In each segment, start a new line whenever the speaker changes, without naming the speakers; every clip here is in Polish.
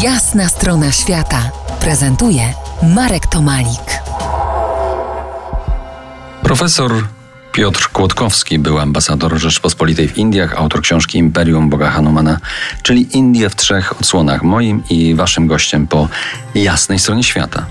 Jasna strona świata prezentuje Marek Tomalik.
Profesor Piotr Kłodkowski był ambasador Rzeczpospolitej w Indiach, autor książki Imperium Boga Hanumana, czyli Indie w trzech odsłonach, moim i waszym gościem po jasnej stronie świata.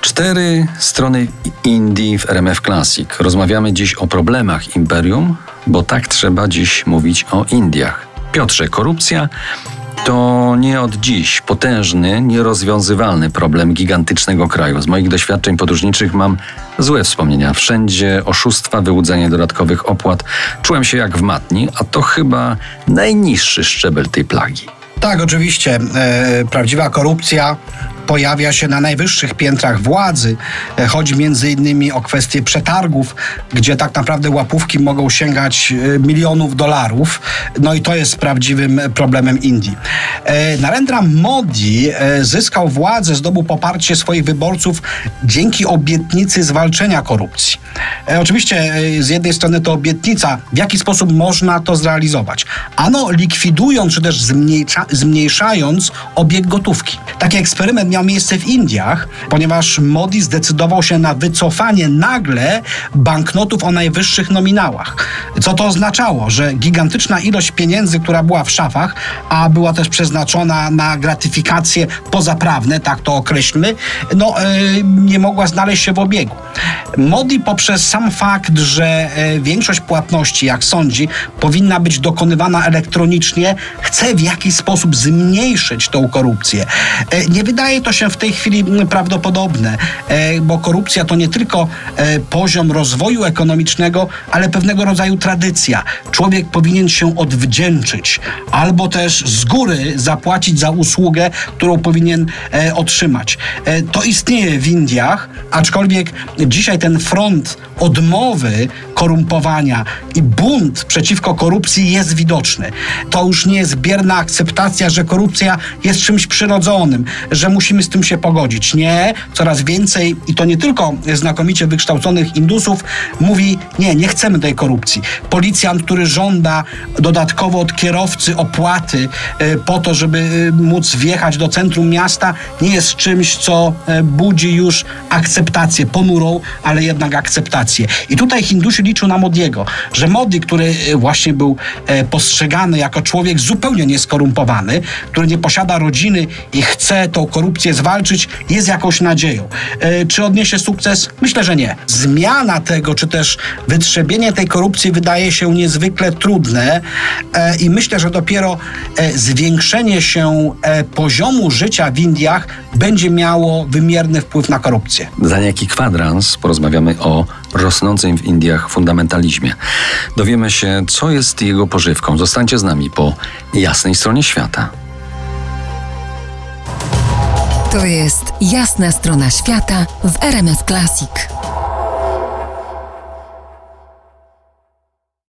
Cztery strony Indii w RMF Classic. Rozmawiamy dziś o problemach imperium, bo tak trzeba dziś mówić o Indiach. Piotrze, korupcja to nie od dziś potężny, nierozwiązywalny problem gigantycznego kraju. Z moich doświadczeń podróżniczych mam złe wspomnienia. Wszędzie oszustwa, wyłudzenie dodatkowych opłat. Czułem się jak w matni, a to chyba najniższy szczebel tej plagi.
Tak, oczywiście. E, prawdziwa korupcja pojawia się na najwyższych piętrach władzy. E, chodzi między innymi o kwestie przetargów, gdzie tak naprawdę łapówki mogą sięgać e, milionów dolarów. No i to jest prawdziwym problemem Indii. E, Narendra Modi zyskał władzę, zdobył poparcie swoich wyborców dzięki obietnicy zwalczenia korupcji. Oczywiście z jednej strony to obietnica, w jaki sposób można to zrealizować. Ano likwidując czy też zmniejsza, zmniejszając obieg gotówki. Taki eksperyment miał miejsce w Indiach, ponieważ Modi zdecydował się na wycofanie nagle banknotów o najwyższych nominałach. Co to oznaczało? Że gigantyczna ilość pieniędzy, która była w szafach, a była też przeznaczona na gratyfikacje pozaprawne, tak to określmy, no yy, nie mogła znaleźć się w obiegu. Modi poprzez sam fakt, że yy, większość płatności, jak sądzi, powinna być dokonywana elektronicznie, chce w jakiś sposób zmniejszyć tą korupcję. Yy, nie wydaje to się w tej chwili prawdopodobne, e, bo korupcja to nie tylko e, poziom rozwoju ekonomicznego, ale pewnego rodzaju tradycja. Człowiek powinien się odwdzięczyć albo też z góry zapłacić za usługę, którą powinien e, otrzymać. To istnieje w Indiach, aczkolwiek dzisiaj ten front odmowy korumpowania i bunt przeciwko korupcji jest widoczny. To już nie jest bierna akceptacja, że korupcja jest czymś przyrodzonym, że musimy z tym się pogodzić. Nie, coraz więcej i to nie tylko znakomicie wykształconych Indusów mówi, nie, nie chcemy tej korupcji. Policjant, który żąda dodatkowo od kierowcy opłaty e, po to, żeby e, móc wjechać do centrum miasta, nie jest czymś, co e, budzi już akceptację, ponurą, ale jednak akceptację. I tutaj Hindusi liczą na Modiego, że Modi, który właśnie był postrzegany jako człowiek zupełnie nieskorumpowany, który nie posiada rodziny i chce tą korupcję zwalczyć, jest jakąś nadzieją. E, czy odniesie sukces? Myślę, że nie. Zmiana tego, czy też wytrzebienie tej korupcji wydaje się niezwykle trudne e, i myślę, że dopiero e, zwiększenie się poziomu życia w Indiach będzie miało wymierny wpływ na korupcję.
Za niejaki kwadrans porozmawiamy o rosnącym w Indiach fundamentalizmie. Dowiemy się, co jest jego pożywką. Zostańcie z nami po jasnej stronie świata.
To jest jasna strona świata w RMS Classic.